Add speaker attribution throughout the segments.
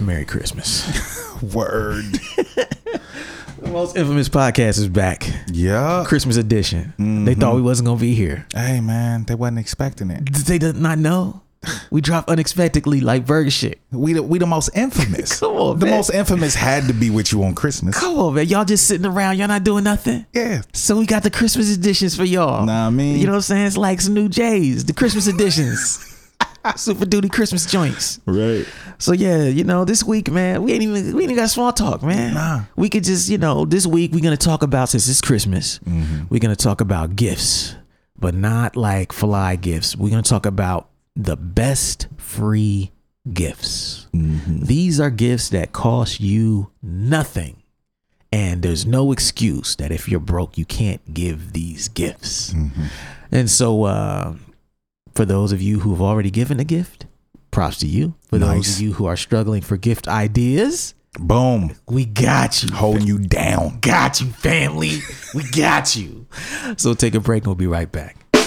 Speaker 1: Merry Christmas.
Speaker 2: Word.
Speaker 1: the most infamous podcast is back.
Speaker 2: Yeah.
Speaker 1: Christmas edition. They thought we mm-hmm. wasn't gonna be here.
Speaker 2: Hey man, they wasn't expecting it.
Speaker 1: Did they did not know? We dropped unexpectedly like burger shit.
Speaker 2: We the, we the most infamous.
Speaker 1: Come on,
Speaker 2: the
Speaker 1: man.
Speaker 2: most infamous had to be with you on Christmas.
Speaker 1: Come on, man. Y'all just sitting around. Y'all not doing nothing.
Speaker 2: Yeah.
Speaker 1: So we got the Christmas editions for y'all.
Speaker 2: Nah, I mean-
Speaker 1: you know what I'm saying? It's like some new J's, the Christmas editions, Super Duty Christmas joints.
Speaker 2: Right.
Speaker 1: So yeah, you know, this week, man, we ain't even we ain't even got small talk, man.
Speaker 2: Nah.
Speaker 1: We could just, you know, this week we're gonna talk about since it's Christmas, mm-hmm. we're gonna talk about gifts, but not like fly gifts. We're gonna talk about the best free gifts. Mm-hmm. These are gifts that cost you nothing. And there's no excuse that if you're broke, you can't give these gifts. Mm-hmm. And so, uh, for those of you who have already given a gift, props to you. For those of you who are struggling for gift ideas,
Speaker 2: Boom.
Speaker 1: we got you.
Speaker 2: Holding you down.
Speaker 1: Got you, family. We got you. So take a break and we'll be right back.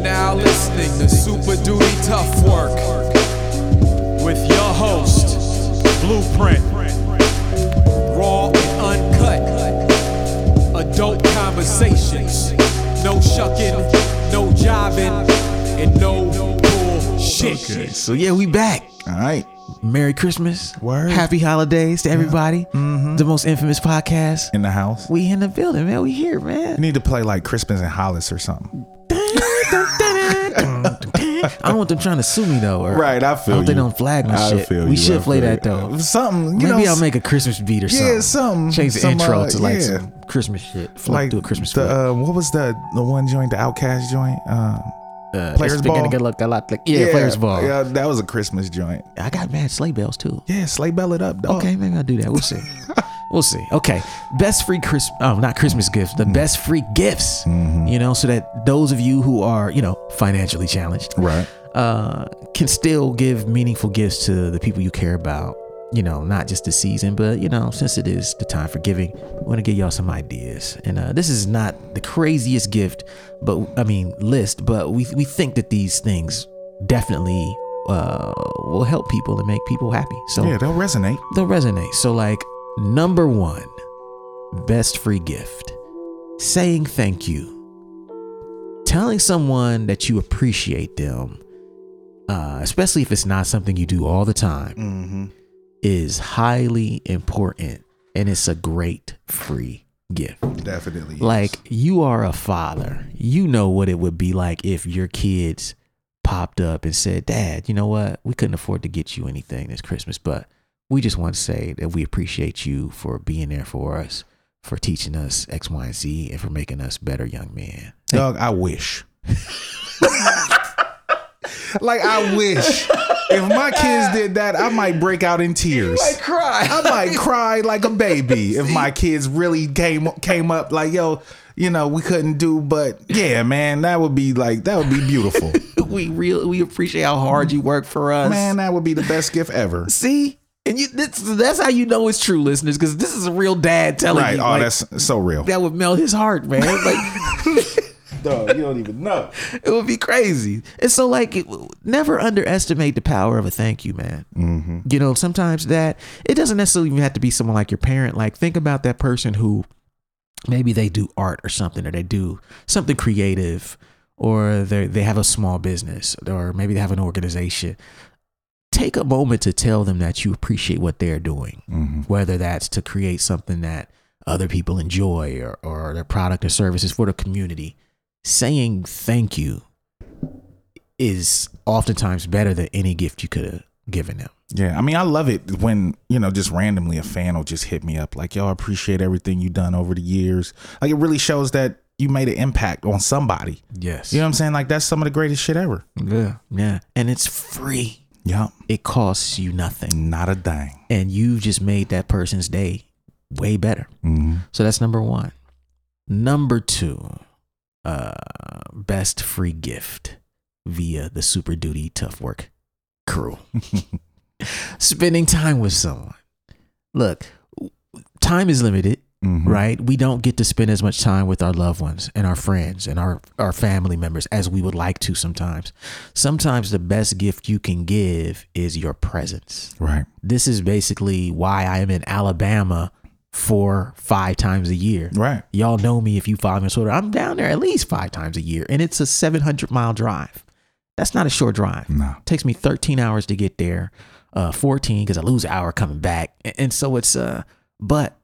Speaker 3: You are now listening to Super Duty Tough Work with your host, Blueprint. Raw and uncut. Adult conversations. No shucking, no jiving, and no bullshit.
Speaker 1: So yeah, we back.
Speaker 2: All right.
Speaker 1: Merry Christmas.
Speaker 2: Word.
Speaker 1: Happy holidays to everybody. Mm-hmm. The most infamous podcast.
Speaker 2: In the house.
Speaker 1: We in the building, man. We here, man.
Speaker 2: You need to play like Christmas and Hollis or something.
Speaker 1: I don't want them trying to sue me though. Or
Speaker 2: Right, I feel
Speaker 1: I hope they
Speaker 2: you.
Speaker 1: don't flag my
Speaker 2: I
Speaker 1: shit.
Speaker 2: feel
Speaker 1: we
Speaker 2: you,
Speaker 1: should
Speaker 2: I
Speaker 1: play that
Speaker 2: you.
Speaker 1: though.
Speaker 2: Something, you
Speaker 1: Maybe
Speaker 2: know,
Speaker 1: I'll make a Christmas beat or something.
Speaker 2: Yeah, something.
Speaker 1: Change the
Speaker 2: Some,
Speaker 1: intro to like
Speaker 2: yeah.
Speaker 1: some Christmas shit. Flip
Speaker 2: like
Speaker 1: do a Christmas
Speaker 2: the uh, what was the the one joint, the OutKast joint? Um,
Speaker 1: Uh,
Speaker 2: Players Ball?
Speaker 1: to look a lot like yeah, players ball.
Speaker 2: Yeah, that was a Christmas joint.
Speaker 1: I got mad sleigh bells too.
Speaker 2: Yeah, sleigh bell it up, dog.
Speaker 1: Okay, maybe I'll do that. We'll see. we'll see. Okay, best free Christmas. Oh, not Christmas gifts.
Speaker 2: Mm-hmm.
Speaker 1: The best free gifts. You know, so that those of you who are you know financially challenged,
Speaker 2: Right.
Speaker 1: uh, can still give meaningful gifts to the people you care about. You know, not just the season, but you know, since it is the time for giving, I want to give y'all some ideas. And uh, this is not the craziest gift, but I mean list, but we we think that these things definitely uh, will help people and make people happy. So
Speaker 2: Yeah, they'll resonate.
Speaker 1: they'll resonate. So, like, number one, best free gift saying thank you. Telling someone that you appreciate them, uh, especially if it's not something you do all the time,
Speaker 2: Mm-hmm.
Speaker 1: is highly important and it's a great free gift.
Speaker 2: Definitely. is.
Speaker 1: Like, you are a father, you know what it would be like if your kids popped up and said, Dad, you know what? We couldn't afford to get you anything this Christmas, but we just want to say that we appreciate you for being there for us, for teaching us X, Y, and Z, and for making us better young men.
Speaker 2: Dog, I wish. like I wish. If my kids did that, I might break out in tears.
Speaker 1: I might cry.
Speaker 2: I might cry like a baby if my kids really came came up like, yo, you know, we couldn't do, but yeah, man, that would be like that would be beautiful.
Speaker 1: we real we appreciate how hard you work for us.
Speaker 2: man, that would be the best gift ever.
Speaker 1: See? And you this, that's how you know it's true, listeners, because this is a real dad telling
Speaker 2: Right.
Speaker 1: you. Right.
Speaker 2: Oh,
Speaker 1: like,
Speaker 2: that's so real.
Speaker 1: that would melt his heart, man. Like
Speaker 2: Dog, you don't even know.
Speaker 1: it would be crazy. And so, like, it, never underestimate the power of a thank you, man.
Speaker 2: Mm-hmm.
Speaker 1: You know, sometimes that it doesn't necessarily even have to be someone like your parent. Like, think about that person who maybe they do art or something, or they do something creative, or they they have a small business, or maybe they have an organization. Take a moment to tell them that you appreciate what they're doing,
Speaker 2: Mm-hmm.
Speaker 1: whether that's to create something that other people enjoy or, or their product or services for the community, saying thank you is oftentimes better than any gift you could have given them.
Speaker 2: Yeah, I mean, I love it when you know just randomly a fan will just hit me up like, "Yo, I appreciate everything you've done over the years." Like, it really shows that you made an impact on somebody.
Speaker 1: Yes.
Speaker 2: You know what I'm saying? Like, that's some of the greatest shit ever.
Speaker 1: Yeah. Yeah. And it's free.
Speaker 2: Yep,
Speaker 1: It costs you nothing.
Speaker 2: not a dang.
Speaker 1: And you just made that person's day way better. So that's number one. Number two, uh, best free gift via the Super Duty Tough Work crew. Spending time with someone. Look, time is limited, right? We don't get to spend as much time with our loved ones and our friends and our, our family members as we would like to sometimes. Sometimes the best gift you can give is your presence
Speaker 2: Right.
Speaker 1: this is basically why I am in Alabama four, five times a year.
Speaker 2: Right.
Speaker 1: Y'all know me if you follow me on Twitter. I'm down there at least five times a year, and it's a 700 mile drive. That's not a short drive.
Speaker 2: No.
Speaker 1: It takes me 13 hours to get there, uh, 14 because I lose an hour coming back, and, and so it's uh. But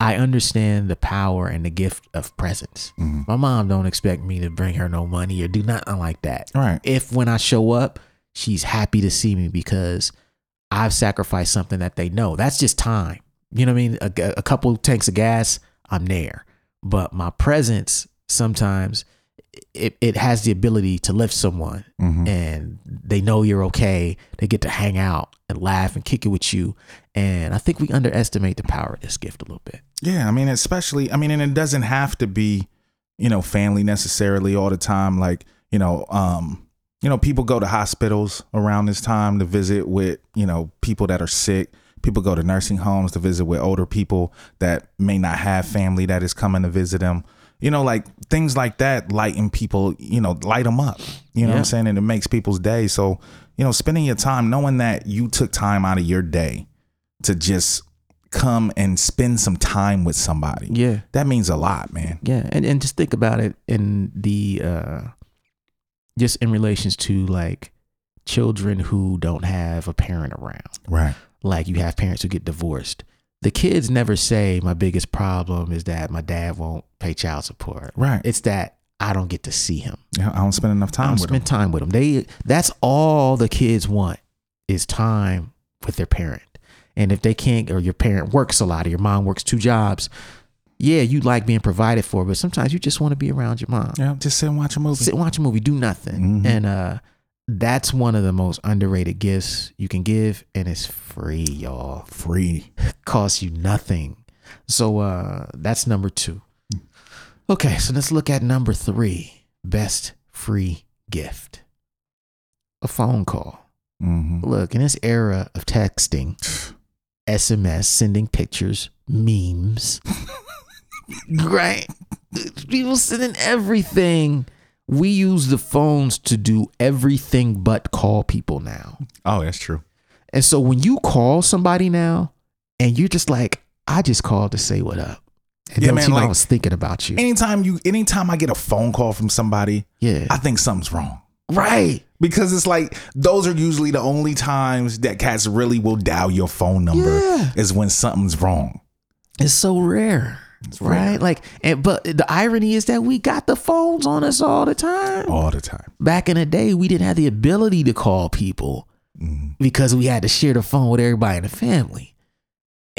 Speaker 1: I understand the power and the gift of presence. Mm-hmm. My mom don't expect me to bring her no money or do nothing like that
Speaker 2: Right.
Speaker 1: if when I show up, she's happy to see me because I've sacrificed something that they know. That's just time. You know what I mean? A, a couple tanks of gas, I'm there. But my presence sometimes it, it has the ability to lift someone mm-hmm. and they know you're okay. They get to hang out and laugh and kick it with you. And I think we underestimate the power of this gift a little bit.
Speaker 2: Yeah, I mean, especially, I mean, and it doesn't have to be, you know, family necessarily all the time. Like, you know, um, you know, people go to hospitals around this time to visit with, you know, people that are sick. People go to nursing homes to visit with older people that may not have family that is coming to visit them. You know, like things like that lighten people, you know, light them up. You know what I'm saying? And it makes people's day. So, you know, spending your time knowing that you took time out of your day to just come and spend some time with somebody.
Speaker 1: Yeah.
Speaker 2: That means a lot, man.
Speaker 1: Yeah, and and just think about it in the uh just in relations to like children who don't have a parent around.
Speaker 2: Right.
Speaker 1: Like you have parents who get divorced. The kids never say my biggest problem is that my dad won't pay child support.
Speaker 2: Right.
Speaker 1: It's that I don't get to see him.
Speaker 2: Yeah, I don't spend enough time I
Speaker 1: don't
Speaker 2: with
Speaker 1: spend
Speaker 2: them.
Speaker 1: time with them. They that's all the kids want is time with their parent. And if they can't, or your parent works a lot, or your mom works two jobs, yeah, you like being provided for, but sometimes you just want to be around your mom.
Speaker 2: Yeah, just sit and watch a movie.
Speaker 1: Sit and watch a movie, do nothing.
Speaker 2: Mhm.
Speaker 1: And uh that's one of the most underrated gifts you can give, and it's free, y'all.
Speaker 2: Free.
Speaker 1: Costs you nothing. So uh that's number two. Okay, so let's look at number three. Best free gift. A phone call.
Speaker 2: hmm
Speaker 1: Look, in this era of texting, SMS, sending pictures, memes, right? People sending everything. We use the phones to do everything but call people now.
Speaker 2: Oh, that's true.
Speaker 1: And so when you call somebody now and you're just like, I just called to say what up. And
Speaker 2: Yeah,
Speaker 1: don't
Speaker 2: man,
Speaker 1: you know I was thinking about you.
Speaker 2: Anytime you, anytime I get a phone call from somebody,
Speaker 1: Yeah.
Speaker 2: I think something's wrong.
Speaker 1: right.
Speaker 2: Because it's like those are usually the only times that cats really will dial your phone number
Speaker 1: Yeah.
Speaker 2: is when something's wrong.
Speaker 1: It's so rare. right? Like and but the irony is that we got the phones on us all the time.
Speaker 2: All the time.
Speaker 1: Back in the day, we didn't have the ability to call people mm-hmm. because we had to share the phone with everybody in the family.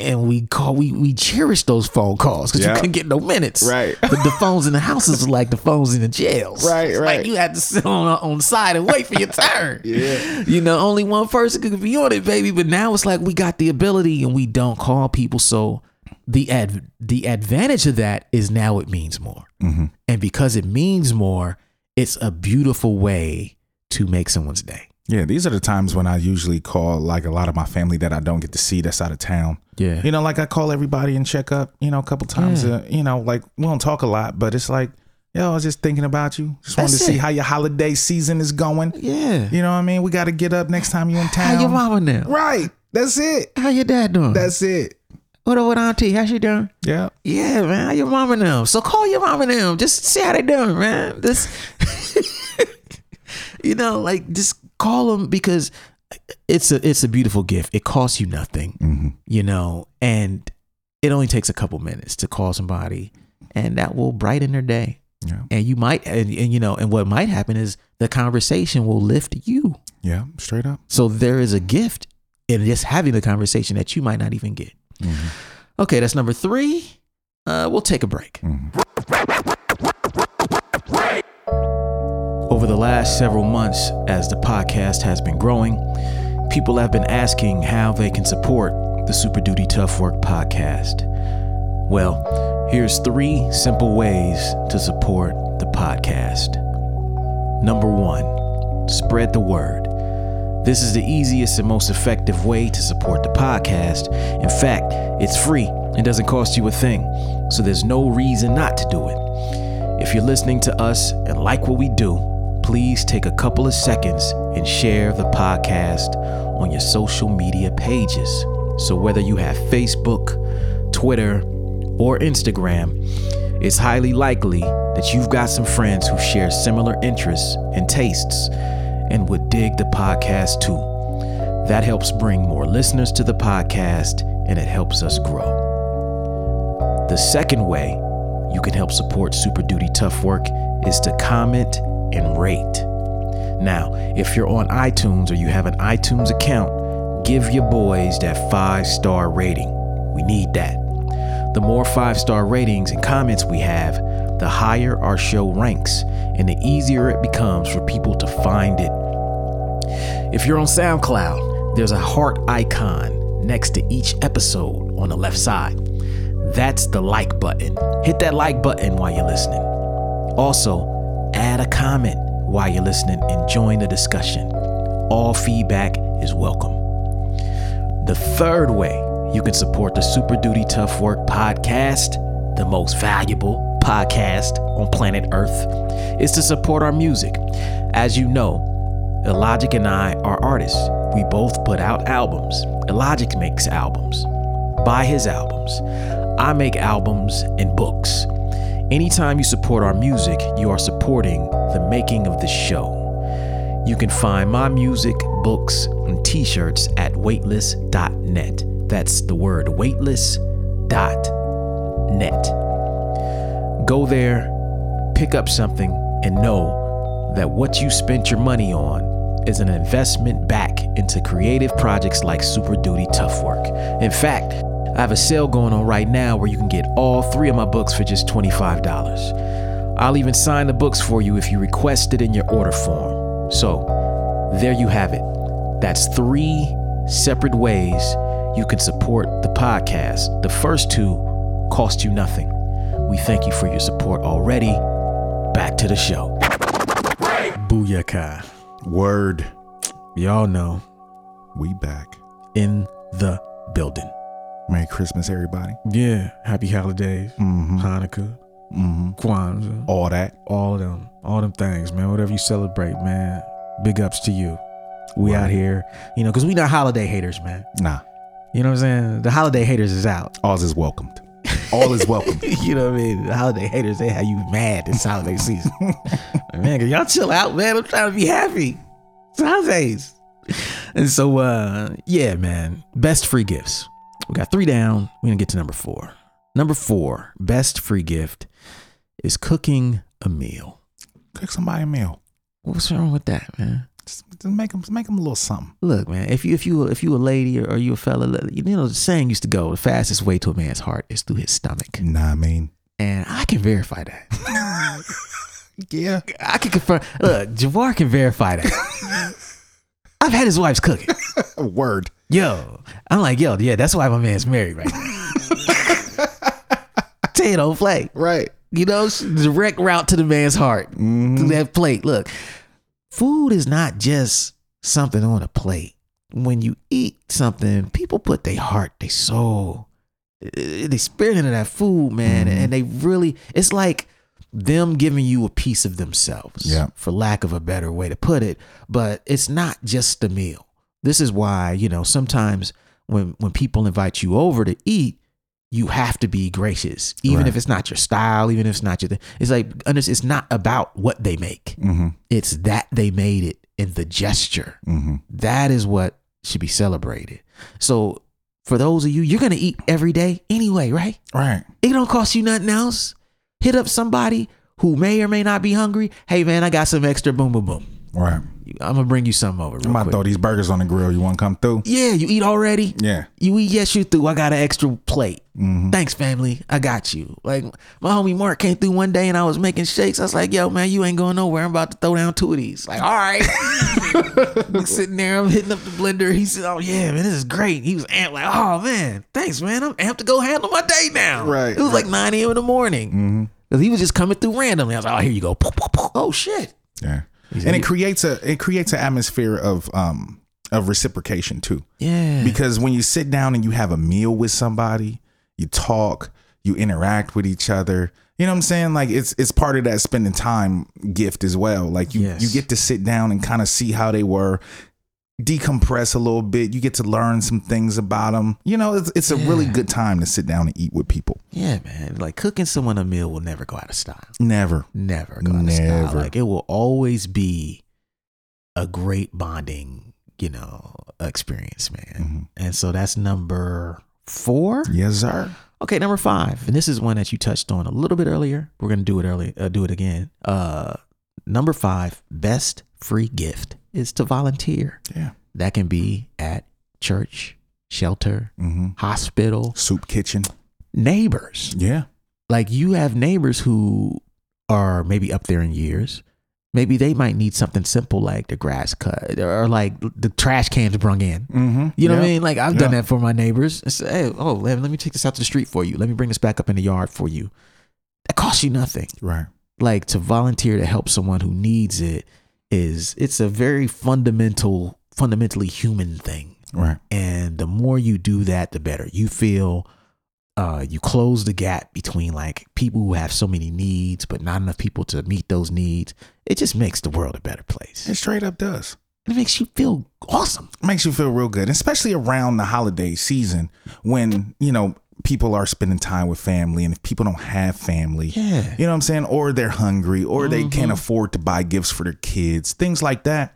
Speaker 1: And we call we we cherished those phone calls because
Speaker 2: Yeah.
Speaker 1: you couldn't get no minutes.
Speaker 2: Right.
Speaker 1: But the phones in the houses were like the phones in the jails.
Speaker 2: Right,
Speaker 1: It's
Speaker 2: right.
Speaker 1: Like you had to sit on on the side and wait for your turn.
Speaker 2: Yeah.
Speaker 1: You know, only one person could be on it, baby. But now it's like we got the ability and we don't call people. So the ad the advantage of that is now it means more.
Speaker 2: Mm-hmm.
Speaker 1: And because it means more, it's a beautiful way to make someone's day.
Speaker 2: Yeah, these are the times when I usually call like a lot of my family that I don't get to see that's out of town.
Speaker 1: Yeah.
Speaker 2: You know, like I call everybody and check up, you know, a couple times.
Speaker 1: Yeah.
Speaker 2: Uh, you know, like we don't talk a lot, but it's like, yo, I was just thinking about you. Just wanted
Speaker 1: That's
Speaker 2: to see
Speaker 1: it.
Speaker 2: how your holiday season is going.
Speaker 1: Yeah.
Speaker 2: You know what I mean? We got to get up next time you're in town.
Speaker 1: How your mama now?
Speaker 2: Right. That's it.
Speaker 1: How your dad doing?
Speaker 2: That's it.
Speaker 1: what up with auntie? How she doing?
Speaker 2: Yeah.
Speaker 1: Yeah, man. How your mama now? So call your mama now. Just see how they doing, man. This, you know, like just call them because it's a it's a beautiful gift. It costs you nothing, mm-hmm. you know, and It only takes a couple minutes to call somebody, and that will brighten their day.
Speaker 2: Yeah.
Speaker 1: And you might, and, and you know, and what might happen is the conversation will lift you.
Speaker 2: Yeah. Straight up.
Speaker 1: So there is a gift in just having the conversation that you might not even get. Mm-hmm. Okay, that's number three. Uh, we'll take a break. Mm-hmm. Over the last several months, as the podcast has been growing, people have been asking how they can support the Super Duty Tough Work podcast. Well, here's three simple ways to support the podcast. Number one, spread the word. This is the easiest and most effective way to support the podcast. In fact, it's free and doesn't cost you a thing, so there's no reason not to do it. If you're listening to us and like what we do, please take a couple of seconds and share the podcast on your social media pages. So, whether you have Facebook, Twitter, or Instagram, it's highly likely that you've got some friends who share similar interests and tastes and would dig the podcast too. That helps bring more listeners to the podcast and it helps us grow. The second way you can help support Super Duty Tough Work is to comment and rate. Now, if you're on iTunes or you have an iTunes account, give your boys that five star rating. We need that. The more five star ratings and comments we have, the higher our show ranks and the easier it becomes for people to find it. If you're on SoundCloud, there's a heart icon next to each episode on the left side. That's the like button. Hit that like button while you're listening. Also, add a comment while you're listening and join the discussion. All feedback is welcome. The third way you can support the Super Duty Tough Work podcast, the most valuable podcast on planet Earth, is to support our music. As you know, Illogic and I are artists. We both put out albums. Illogic makes albums. Buy his albums. I make albums and books. Anytime you support our music, you are supporting the making of this show. You can find my music, books, and t shirts at weightless.net. That's the word weightless.net. Go there, pick up something, and know that what you spent your money on is an investment back into creative projects like Super Duty Tough Work. In fact, I have a sale going on right now where you can get all three of my books for just $25. I'll even sign the books for you if you request it in your order form. So, there you have it. That's three separate ways you can support the podcast. The first two cost you nothing. We thank you for your support already. Back to the show. Booyaka.
Speaker 2: Word.
Speaker 1: Y'all know,
Speaker 2: We back.
Speaker 1: in the building.
Speaker 2: Merry Christmas, everybody.
Speaker 1: Yeah. Happy holidays.
Speaker 2: Mm-hmm.
Speaker 1: Hanukkah.
Speaker 2: Mm-hmm.
Speaker 1: Kwanzaa.
Speaker 2: All that.
Speaker 1: all of them, all them things, man. Whatever you celebrate, man. Big ups to you. We out here, you know, because we not holiday haters, man.
Speaker 2: Nah.
Speaker 1: You know what I'm saying? The holiday haters is out.
Speaker 2: All is welcomed. All is welcomed.
Speaker 1: you know what I mean? The holiday haters, they have you mad this holiday season. man, can y'all chill out, man. I'm trying to be happy. It's holidays. And so, uh, yeah, man. Best free gifts. We got three down. We're gonna get to number four. Number four, best free gift is cooking a meal.
Speaker 2: Cook somebody a meal.
Speaker 1: What's wrong with that, man?
Speaker 2: Just, just make them make them a little something.
Speaker 1: Look, man, if you if you if you a lady or, or you a fella, you know the saying used to go: the fastest way to a man's heart is through his stomach,
Speaker 2: Nah, I mean.
Speaker 1: and I can verify that.
Speaker 2: Yeah.
Speaker 1: I can confirm. Look, Javar can verify that. I've had his wife's cooking.
Speaker 2: Word.
Speaker 1: Yo, I'm like, yo, yeah, that's why my man's married right now. Tell you don't play.
Speaker 2: Right.
Speaker 1: You know, direct route to the man's heart through that plate. Look, food is not just something on a plate. When you eat something, people put their heart, their soul, eh, they spirit into that food, man, and they really. It's like them giving you a piece of themselves,
Speaker 2: Yeah.
Speaker 1: for lack of a better way to put it. But it's not just the meal. This is why you know sometimes when when people invite you over to eat, you have to be gracious, even
Speaker 2: Right.
Speaker 1: if it's not your style, even if it's not your thing. It's like it's not about what they make.
Speaker 2: Mm-hmm.
Speaker 1: It's that they made it in the gesture.
Speaker 2: Mm-hmm.
Speaker 1: That is what should be celebrated. So for those of you, you're gonna eat every day anyway, right?
Speaker 2: Right.
Speaker 1: It don't cost you nothing else. Hit up somebody who may or may not be hungry. Hey man, I got some extra. Boom, boom, boom.
Speaker 2: Right.
Speaker 1: I'm gonna bring you something over.
Speaker 2: I'm about to throw these burgers on the grill. You want to come through?
Speaker 1: Yeah, you eat already.
Speaker 2: Yeah.
Speaker 1: You eat, yes, you through. I got an extra plate.
Speaker 2: Mm-hmm.
Speaker 1: Thanks, family. I got you. Like my homie Mark came through one day and I was making shakes. I was like, yo, man, you ain't going nowhere. I'm about to throw down two of these. Like, all right. I'm sitting there, I'm hitting up the blender. He said, Oh yeah, man, this is great. He was amped, like, oh man, thanks, man. I'm amped to go handle my day now.
Speaker 2: Right,
Speaker 1: It was like 9 a.m. in the morning.
Speaker 2: Mm-hmm.
Speaker 1: Cause he was just coming through randomly. I was like, oh, here you go. Oh shit.
Speaker 2: Yeah. And it creates a it creates an atmosphere of um of reciprocation too.
Speaker 1: Yeah.
Speaker 2: Because when you sit down and you have a meal with somebody, you talk, you interact with each other. You know what I'm saying? Like it's it's part of that spending time gift as well. Like you
Speaker 1: Yes.
Speaker 2: you get to sit down and kind of see how they were, decompress a little bit. You get to learn some things about them. You know, it's, it's a really good time to sit down and eat with people.
Speaker 1: yeah, man. Like cooking someone a meal will never go out of style.
Speaker 2: Never.
Speaker 1: never go out of style.
Speaker 2: Never.
Speaker 1: Like it will always be a great bonding, you know, experience, man.
Speaker 2: Mm-hmm.
Speaker 1: And so that's number four.
Speaker 2: Yes, sir.
Speaker 1: Okay, number five, and this is one that you touched on a little bit earlier. We're gonna do it early, uh, do it again. Uh, number five, best free gift is to volunteer.
Speaker 2: Yeah.
Speaker 1: That can be at church, shelter,
Speaker 2: Mm-hmm.
Speaker 1: hospital,
Speaker 2: Soup kitchen.
Speaker 1: neighbors.
Speaker 2: Yeah.
Speaker 1: like you have neighbors who are maybe up there in years. Maybe they might need something simple like the grass cut or like the trash cans brung in.
Speaker 2: Mm-hmm.
Speaker 1: You know what I mean? Like I've done
Speaker 2: Yeah.
Speaker 1: that for my neighbors. I say, hey, oh, let me take this out to the street for you. Let me bring this back up in the yard for you. That costs you nothing.
Speaker 2: Right.
Speaker 1: Like to volunteer to help someone who needs it is it's a very fundamental, fundamentally human thing.
Speaker 2: Right.
Speaker 1: And the more you do that, the better. You feel uh, you close the gap between like people who have so many needs, but not enough people to meet those needs. It just makes the world a better place.
Speaker 2: It straight up does.
Speaker 1: It makes you feel awesome.
Speaker 2: makes you feel real good, especially around the holiday season when, you know, people are spending time with family and if people don't have family,
Speaker 1: Yeah.
Speaker 2: you know what I'm saying? Or they're hungry or they
Speaker 1: Mm-hmm.
Speaker 2: can't afford to buy gifts for their kids, things like that.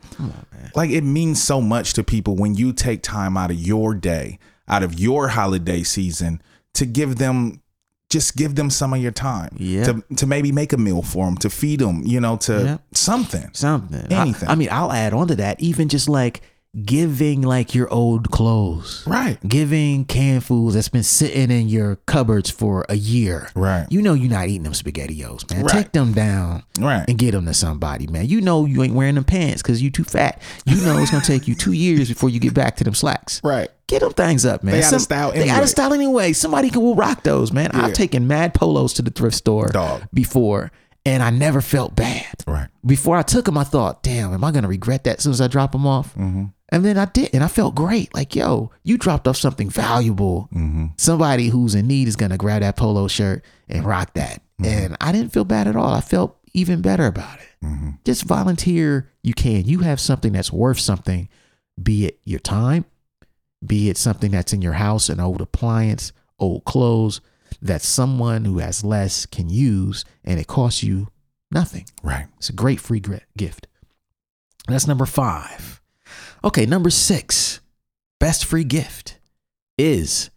Speaker 2: Like it means so much to people when you take time out of your day, out of your holiday season to give them just give them some of your time
Speaker 1: Yeah.
Speaker 2: to to maybe make a meal for them to feed them you know to
Speaker 1: Yeah.
Speaker 2: something
Speaker 1: Something. I-
Speaker 2: Anything.
Speaker 1: I, mean, I'll add on to that, even just like giving like your old clothes.
Speaker 2: right
Speaker 1: Giving canned foods that's been sitting in your cupboards for a year.
Speaker 2: Right.
Speaker 1: You know you're not eating them spaghettios, man.
Speaker 2: Right.
Speaker 1: Take them down.
Speaker 2: right
Speaker 1: and get them to somebody, man. You know you ain't wearing them pants because you too fat. You know it's gonna take you two years before you get back to them slacks.
Speaker 2: right
Speaker 1: Get them things up, man.
Speaker 2: They out of style
Speaker 1: They out
Speaker 2: anyway.
Speaker 1: of style anyway. Somebody can will rock those, man.
Speaker 2: Yeah.
Speaker 1: I've taken mad polos to the thrift store
Speaker 2: Dog.
Speaker 1: before, and I never felt bad.
Speaker 2: right
Speaker 1: Before I took them, I thought, "Damn, am I gonna regret that as soon as I drop them off?"
Speaker 2: Mm-hmm.
Speaker 1: And then I did, and I felt great. Like, yo, you dropped off something valuable.
Speaker 2: Mm-hmm.
Speaker 1: Somebody who's in need is gonna grab that polo shirt and rock that.
Speaker 2: Mm-hmm.
Speaker 1: And I didn't feel bad at all. I felt even better about it.
Speaker 2: Mm-hmm.
Speaker 1: Just volunteer. You can. You have something that's worth something, be it your time, be it something that's in your house, an old appliance, old clothes that someone who has less can use, and it costs you nothing.
Speaker 2: right
Speaker 1: It's a great free gift. That's number five. Okay, number six. Best free gift is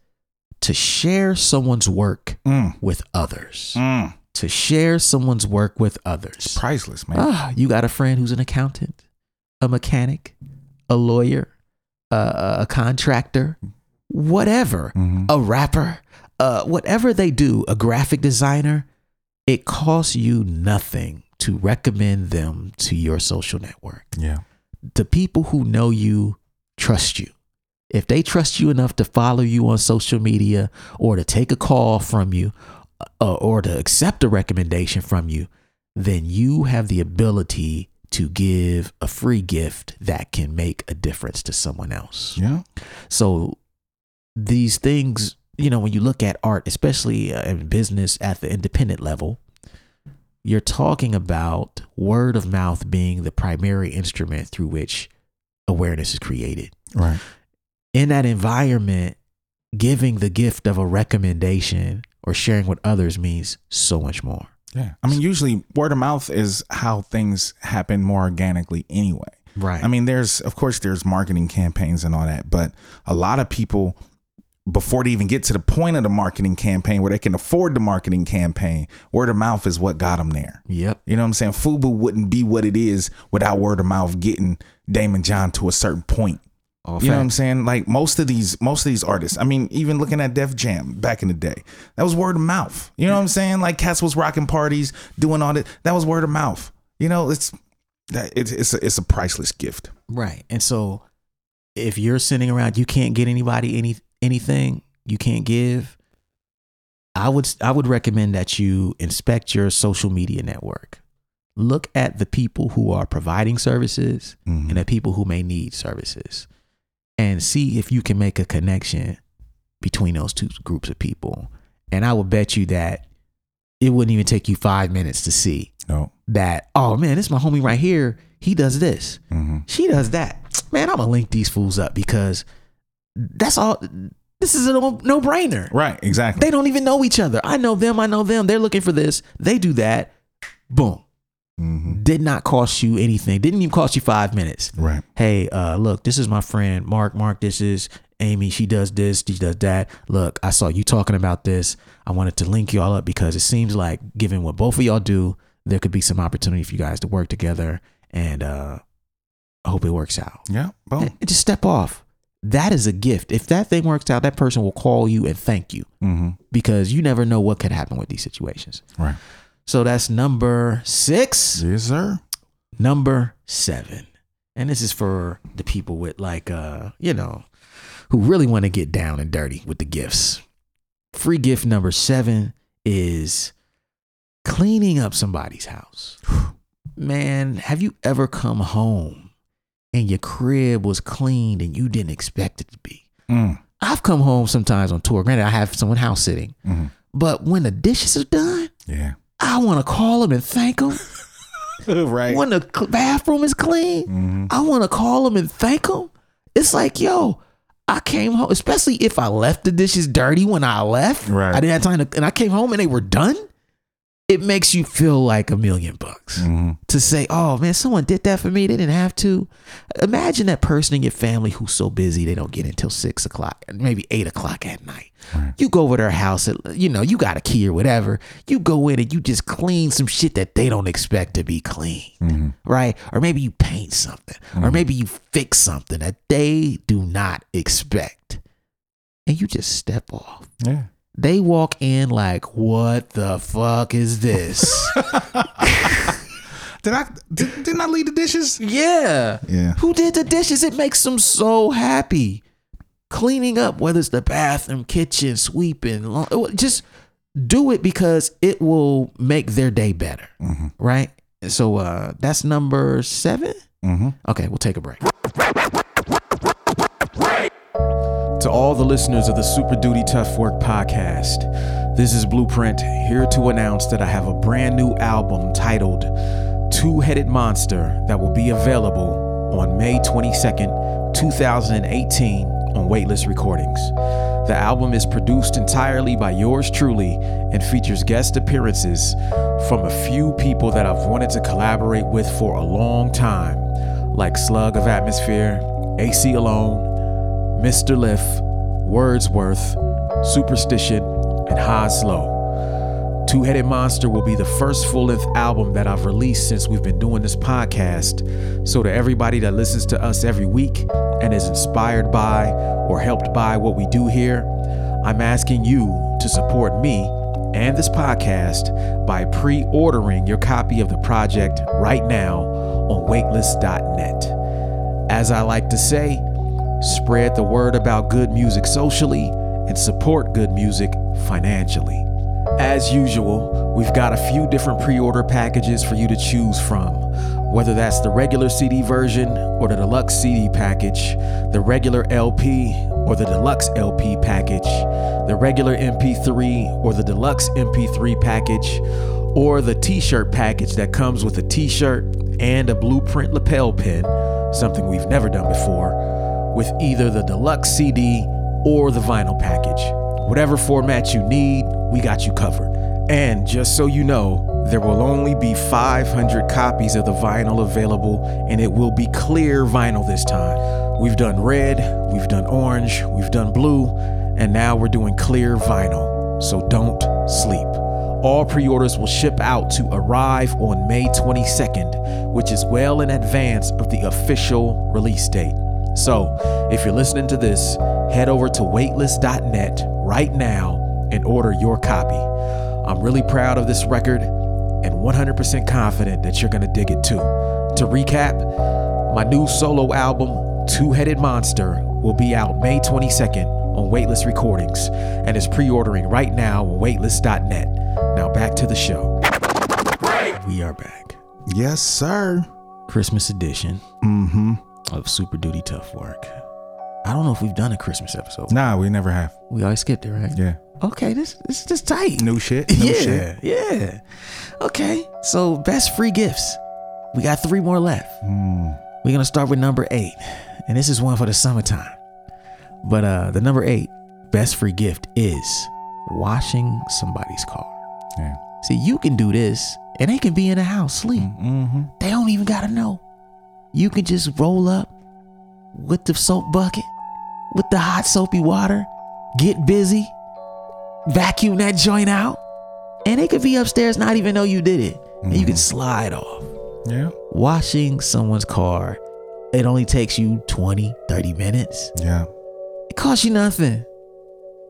Speaker 1: to share someone's work
Speaker 2: mm.
Speaker 1: with others.
Speaker 2: Mm.
Speaker 1: To share someone's work with others.
Speaker 2: priceless man
Speaker 1: Ah, you got a friend who's an accountant, a mechanic, a lawyer, a, a contractor, whatever,
Speaker 2: Mhm.
Speaker 1: a rapper, uh, whatever they do, a graphic designer, it costs you nothing to recommend them to your social network.
Speaker 2: yeah
Speaker 1: The people who know you trust you. If they trust you enough to follow you on social media or to take a call from you uh, or to accept a recommendation from you, then you have the ability to give a free gift that can make a difference to someone else.
Speaker 2: yeah
Speaker 1: So these things, you know, when you look at art, especially uh, in business at the independent level, you're talking about word of mouth being the primary instrument through which awareness is created.
Speaker 2: right
Speaker 1: In that environment, giving the gift of a recommendation or sharing with others means so much more.
Speaker 2: yeah i mean usually word of mouth is how things happen more organically anyway
Speaker 1: Right.
Speaker 2: I mean, there's of course there's marketing campaigns and all that, but a lot of people before they even get to the point of the marketing campaign where they can afford the marketing campaign, word of mouth is what got them there.
Speaker 1: Yep.
Speaker 2: You know what I'm saying? Fubu wouldn't be what it is without word of mouth getting Daymond John to a certain point.
Speaker 1: All
Speaker 2: You know what I'm saying? Like most of these, most of these artists. I mean, even looking at Def Jam back in the day, that was word of mouth. You know what I'm saying? Like Cats was rocking parties, doing all that. That was word of mouth. You know, it's that it's it's a, it's a priceless gift.
Speaker 1: Right. And so if you're sitting around, you can't get anybody any anything, you can't give. I would I would recommend that you inspect your social media network. Look at the people who are providing services
Speaker 2: Mhm.
Speaker 1: and the people who may need services and see if you can make a connection between those two groups of people. And I would bet you that it wouldn't even take you 5 minutes to see
Speaker 2: No.
Speaker 1: that oh man, this is my homie right here. He does this.
Speaker 2: Mm-hmm.
Speaker 1: She does that. Man, I'm gonna link these fools up because that's all. This is a no brainer.
Speaker 2: Right. Exactly.
Speaker 1: They don't even know each other. I know them. I know them. They're looking for this. They do that. Boom.
Speaker 2: mm-hmm.
Speaker 1: Did not cost you anything. Didn't even cost you five minutes.
Speaker 2: Right.
Speaker 1: Hey, uh, look, this is my friend Mark. Mark, this is Amy. She does this. She does that. Look, I saw you talking about this. I wanted to link y'all up because it seems like, given what both of y'all do, there could be some opportunity for you guys to work together. And uh, I hope it works out.
Speaker 2: Yeah. Boom.
Speaker 1: And just step off. That is a gift. If that thing works out, that person will call you and thank you
Speaker 2: Mm-hmm.
Speaker 1: because you never know what could happen with these situations.
Speaker 2: Right.
Speaker 1: So that's number six.
Speaker 2: Yes, sir.
Speaker 1: Number seven. And this is for the people with like uh, you know, who really want to get down and dirty with the gifts. Free gift number seven is cleaning up somebody's house. Man, have you ever come home and your crib was cleaned and you didn't expect it to be?
Speaker 2: Mm.
Speaker 1: I've come home sometimes on tour. Granted, I have someone house sitting,
Speaker 2: Mhm.
Speaker 1: but when the dishes are done,
Speaker 2: Yeah.
Speaker 1: I want to call them and thank them.
Speaker 2: right.
Speaker 1: When the bathroom is clean,
Speaker 2: Mhm.
Speaker 1: I want to call them and thank them. It's like, yo, I came home, especially if I left the dishes dirty when I left.
Speaker 2: Right.
Speaker 1: I didn't have time to, and I came home and they were done. It makes you feel like a million bucks
Speaker 2: Mhm.
Speaker 1: to say, oh man, someone did that for me. They didn't have to. Imagine that person in your family who's so busy they don't get until six o'clock, maybe eight o'clock at night.
Speaker 2: Right.
Speaker 1: You go over their house, at, you know, you got a key or whatever. You go in and you just clean some shit that they don't expect to be clean,
Speaker 2: Mm-hmm.
Speaker 1: right? Or maybe you paint something, or maybe you fix something that they do not expect. And you just step off.
Speaker 2: Yeah.
Speaker 1: They walk in like, what the fuck is this?
Speaker 2: Did I did, didn't I leave the dishes?
Speaker 1: Yeah.
Speaker 2: Yeah.
Speaker 1: Who did the dishes? It makes them so happy. Cleaning up, whether it's the bathroom, kitchen, sweeping, just do it because it will make their day better.
Speaker 2: Mhm.
Speaker 1: Right? So uh that's number seven.
Speaker 2: Mm-hmm.
Speaker 1: Okay, we'll take a break. To all the listeners of the Super Duty Tough Work podcast, this is Blueprint here to announce that I have a brand new album titled Two Headed Monster that will be available on May 22nd, 2018 on Weightless Recordings. The album is produced entirely by yours truly and features guest appearances from a few people that I've wanted to collaborate with for a long time, like Slug of Atmosphere, Aceyalone, Mr. Lif, Wordsworth, Supastition, and Has-Lo. Two Headed Monster will be the first full length album that I've released since we've been doing this podcast. So, to everybody that listens to us every week and is inspired by or helped by what we do here, I'm asking you to support me and this podcast by pre ordering your copy of the project right now on weightless.net. As I like to say, spread the word about good music socially and support good music financially. As usual, we've got a few different pre order packages for you to choose from. Whether that's the regular CD version or the deluxe CD package, the regular LP or the deluxe LP package, the regular MP3 or the deluxe MP3 package, or the t shirt package that comes with a t shirt and a blueprint lapel pin, something we've never done before, with either the deluxe CD or the vinyl package. Whatever format you need, we got you covered. And just so you know, there will only be 500 copies of the vinyl available, and it will be clear vinyl this time. We've done red, we've done orange, we've done blue. and now we're doing clear vinyl. So don't sleep. All pre orders will ship out to arrive on May 22nd, which is well in advance of the official release date. So, if you're listening to this, head over to weightless.net right now and order your copy. I'm really proud of this record and 100% confident that you're gonna dig it too. To recap, my new solo album, Two Headed Monster, will be out May 22nd on Weightless Recordings and is pre ordering right now on weightless.net. Now back to the show. We are back.
Speaker 2: Yes, sir.
Speaker 1: Christmas edition
Speaker 2: Mm-hmm.
Speaker 1: Of Super Duty Tough Work. I don't know if we've done a Christmas episode.
Speaker 2: Nah, we never have.
Speaker 1: We always skipped it, right?
Speaker 2: Yeah.
Speaker 1: Okay, this this is just tight.
Speaker 2: New shit. New
Speaker 1: yeah,
Speaker 2: shit.
Speaker 1: yeah. Okay, so best free gifts. We got three more left.
Speaker 2: Mm.
Speaker 1: We're gonna start with number eight, and this is one for the summertime. But uh, the number eight best free gift is washing somebody's car.
Speaker 2: Yeah.
Speaker 1: See, you can do this, and they can be in the house sleep.
Speaker 2: Mm-hmm.
Speaker 1: They don't even gotta know. You can just roll up with the soap bucket, with the hot soapy water, get busy, vacuum that joint out, and it could be upstairs not even know you did it. And you can mm-hmm. slide off.
Speaker 2: Yeah.
Speaker 1: Washing someone's car, it only takes you 20, 30 minutes.
Speaker 2: Yeah.
Speaker 1: It costs you nothing.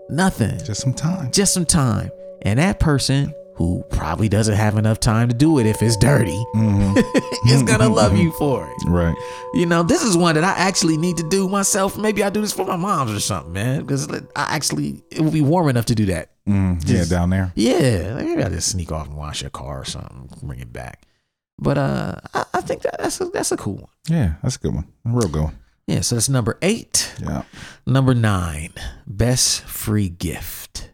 Speaker 1: Nothing.
Speaker 2: Just some time.
Speaker 1: Just some time. And that person who probably doesn't have enough time to do it if it's dirty
Speaker 2: Mm-hmm.
Speaker 1: is gonna love you for it.
Speaker 2: right.
Speaker 1: You know, this is one that I actually need to do myself. Maybe I do this for my moms or something, man. Because I actually, it will be warm enough to do that.
Speaker 2: Mm, yeah, down there.
Speaker 1: Yeah, like maybe I just sneak off and wash your car or something, bring it back. But uh, I, I think that, that's a, that's a cool one.
Speaker 2: Yeah, that's a good one. A real good one.
Speaker 1: Yeah, so that's number eight.
Speaker 2: Yeah.
Speaker 1: Number nine, best free gift.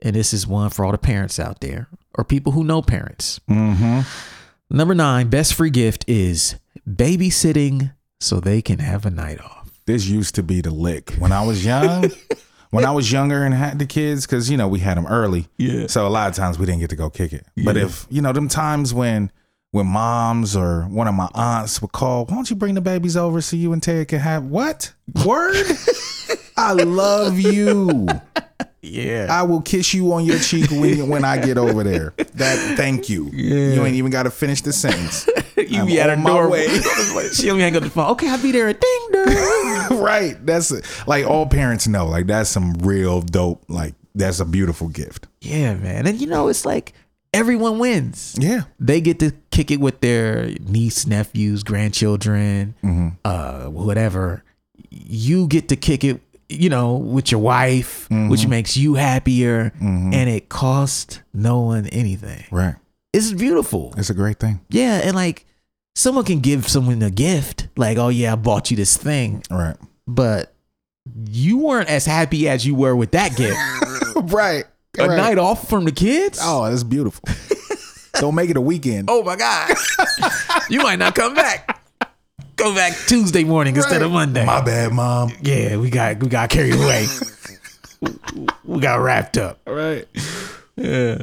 Speaker 1: And this is one for all the parents out there or people who know parents.
Speaker 2: Mm-hmm.
Speaker 1: Number nine, best free gift is babysitting so they can have a night off.
Speaker 2: This used to be the lick when I was young. when I was younger and had the kids, because you know we had them early.
Speaker 1: Yeah.
Speaker 2: So a lot of times we didn't get to go kick it. But if you know them times when when moms or one of my aunts would call, why don't you bring the babies over so you and Ted can have what word? I love you.
Speaker 1: Yeah.
Speaker 2: I will kiss you on your cheek when when I get over there. That thank you. You ain't even got to finish the sentence.
Speaker 1: you
Speaker 2: I'm
Speaker 1: be at her
Speaker 2: on my
Speaker 1: door. she only hang up the phone. Okay, I'll be there at ding dong.
Speaker 2: right. That's like all parents know. Like that's some real dope. Like that's a beautiful gift.
Speaker 1: yeah, man. And you know, it's like everyone wins.
Speaker 2: Yeah.
Speaker 1: They get to kick it with their niece, nephews, grandchildren,
Speaker 2: Mm-hmm.
Speaker 1: uh, whatever. You get to kick it, you know, with your wife,
Speaker 2: Mm-hmm.
Speaker 1: which makes you happier, and it costs no one anything.
Speaker 2: Right.
Speaker 1: It's beautiful.
Speaker 2: It's a great thing.
Speaker 1: Yeah, and like someone can give someone a gift, like, oh yeah, I bought you this thing,
Speaker 2: Right.
Speaker 1: but you weren't as happy as you were with that gift.
Speaker 2: right.
Speaker 1: a night off from the kids?
Speaker 2: Oh, that's beautiful. Don't make it a weekend.
Speaker 1: Oh my God. you might not come back. Go back Tuesday morning instead of Monday.
Speaker 2: My bad, mom.
Speaker 1: yeah, we got we got carried away. we got wrapped up.
Speaker 2: Right.
Speaker 1: Yeah.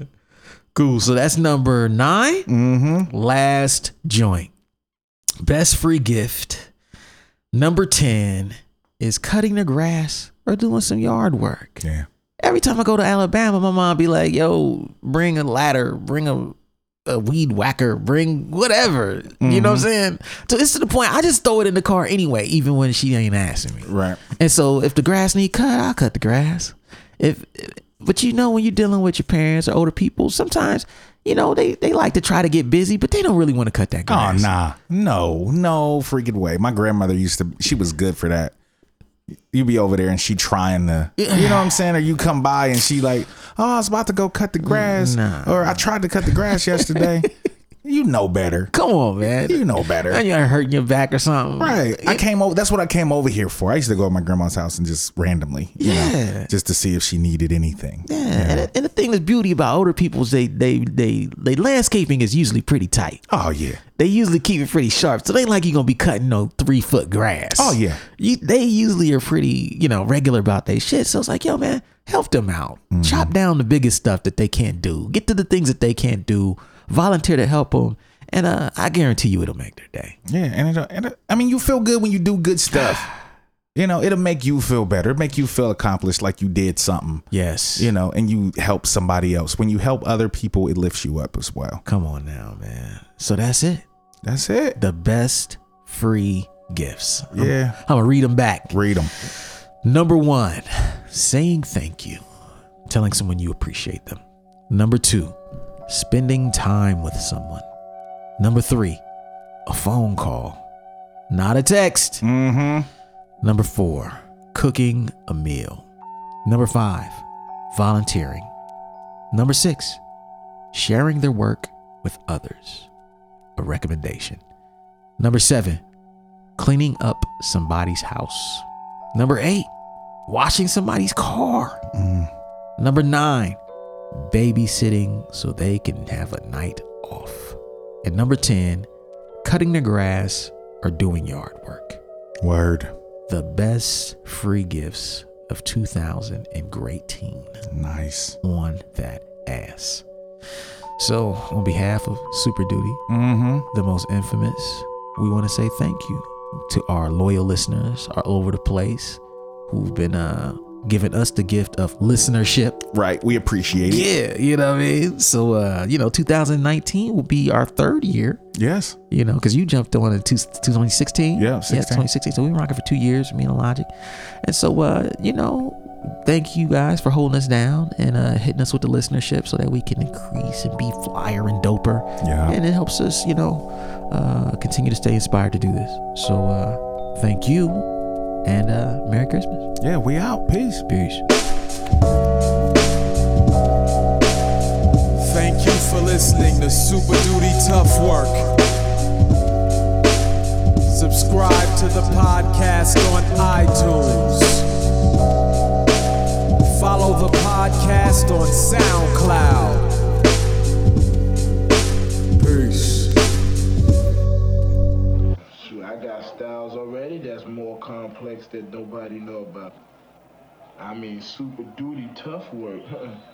Speaker 1: Cool. So that's number 9
Speaker 2: Mm-hmm.
Speaker 1: Last joint. Best free gift. Number 10 is cutting the grass or doing some yard work.
Speaker 2: Yeah.
Speaker 1: Every time I go to Alabama, my mom be like, yo, bring a ladder, bring a, a weed whacker, bring whatever. You know what I'm mm-hmm. saying? So it's to the point I just throw it in the car anyway, even when she ain't asking me.
Speaker 2: Right.
Speaker 1: And so if the grass need cut, I'll cut the grass. If but you know when you're dealing with your parents or older people, sometimes, you know, they, they like to try to get busy, but they don't really want to cut that grass.
Speaker 2: Oh
Speaker 1: grass.
Speaker 2: nah. No, no freaking way. My grandmother used to she was good for that. You be over there and she trying to you know what I'm saying? Or you come by and she like, Oh, I was about to go cut the grass.
Speaker 1: Nah.
Speaker 2: Or I tried to cut the grass yesterday. you know better.
Speaker 1: Come on, man.
Speaker 2: You know better.
Speaker 1: And you're hurting your back or something.
Speaker 2: Right. I came over. That's what I came over here for. I used to go to my grandma's house and just randomly, you
Speaker 1: Yeah.
Speaker 2: know, just to see if she needed anything.
Speaker 1: Yeah, And, and the thing that's beauty about older people is they they they they landscaping is usually pretty tight.
Speaker 2: Oh yeah.
Speaker 1: They usually keep it pretty sharp, so they like you gonna be cutting no three foot grass.
Speaker 2: Oh, yeah.
Speaker 1: you, they usually are pretty you know regular about their shit. So it's like, yo, man, help them out.
Speaker 2: Mm-hmm.
Speaker 1: Chop down the biggest stuff that they can't do. Get to the things that they can't do. Volunteer to help them, and uh, I guarantee you it'll make their day.
Speaker 2: Yeah, and, it, and it, I mean, you feel good when you do good stuff. you know, it'll make you feel better. It'll make you feel accomplished like you did something.
Speaker 1: Yes.
Speaker 2: You know, and you help somebody else. When you help other people, it lifts you up as well.
Speaker 1: Come on now, man. So that's it.
Speaker 2: That's it.
Speaker 1: The best free gifts. I'm-
Speaker 2: Yeah.
Speaker 1: I'm gonna read them back.
Speaker 2: Read them.
Speaker 1: Number one, saying thank you, telling someone you appreciate them. Number two, spending time with someone. Number three, a phone call, not a text.
Speaker 2: Mm-hmm.
Speaker 1: Number four, cooking a meal. Number five, volunteering. Number six, sharing their work with others. A recommendation. Number seven, cleaning up somebody's house. Number eight, washing somebody's car. Number nine, babysitting so they can have a night off. And number 10, cutting the grass or doing yard work
Speaker 2: Word.
Speaker 1: the best free gifts of 2018
Speaker 2: Nice.
Speaker 1: on that ass. So, on behalf of Super Duty,
Speaker 2: Mm-hmm.
Speaker 1: the most infamous, we want to say thank you to our loyal listeners all over the place who've been uh giving us the gift of listenership.
Speaker 2: Right. We appreciate it.
Speaker 1: Yeah, you know what I mean? So uh, you know, 2019 will be our third year.
Speaker 2: Yes.
Speaker 1: You know, because you jumped on in two, 2016.
Speaker 2: Yeah,
Speaker 1: Yeah, 2016. So we were rocking for two years, me and Logic. And so, uh, you know, thank you guys for holding us down and uh, hitting us with the listenership so that we can increase and be flyer and doper.
Speaker 2: Yeah.
Speaker 1: And it helps us, you know, uh, continue to stay inspired to do this. So uh, thank you and uh, Merry Christmas.
Speaker 2: Yeah. We out. Peace.
Speaker 1: Peace.
Speaker 3: Thank you for listening to Super Duty Tough Work. Subscribe to the podcast on iTunes. Follow the podcast on SoundCloud. Peace.
Speaker 4: Complex that nobody know about. I mean, super duty tough work.